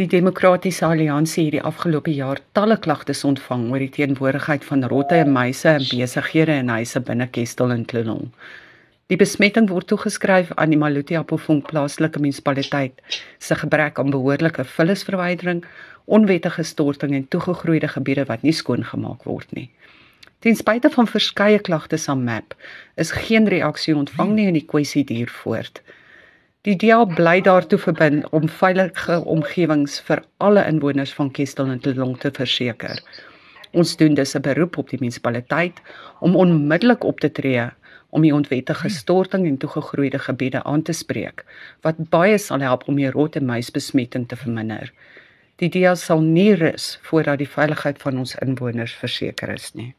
Die Demokratiese Alliansie het die afgelope jaar talle klagtes ontvang oor die teenwoordigheid van rotte en muise in besighede en huise binne Kestel en Klonong. Die besmetting word toegeskryf aan die Maluti Appelfonk plaaslike munisipaliteit se gebrek aan behoorlike vullisverwydering, onwettige storting en toegegroeide gebiede wat nie skoongemaak word nie. Ten spyte van verskeie klagtes aan MAP, is geen reaksie ontvang nie en die kwessie duur voort. Die DEA bly daartoe verbind om veilige omgewings vir alle inwoners van Kestel en Tlong te verseker. Ons doen dus 'n beroep op die munisipaliteit om onmiddellik op te tree om die onwettige storting en toegegroeide gebiede aan te spreek wat baie sal help om die rot en muisbesmetting te verminder. Die DEA sal nie rus voordat die veiligheid van ons inwoners verseker is nie.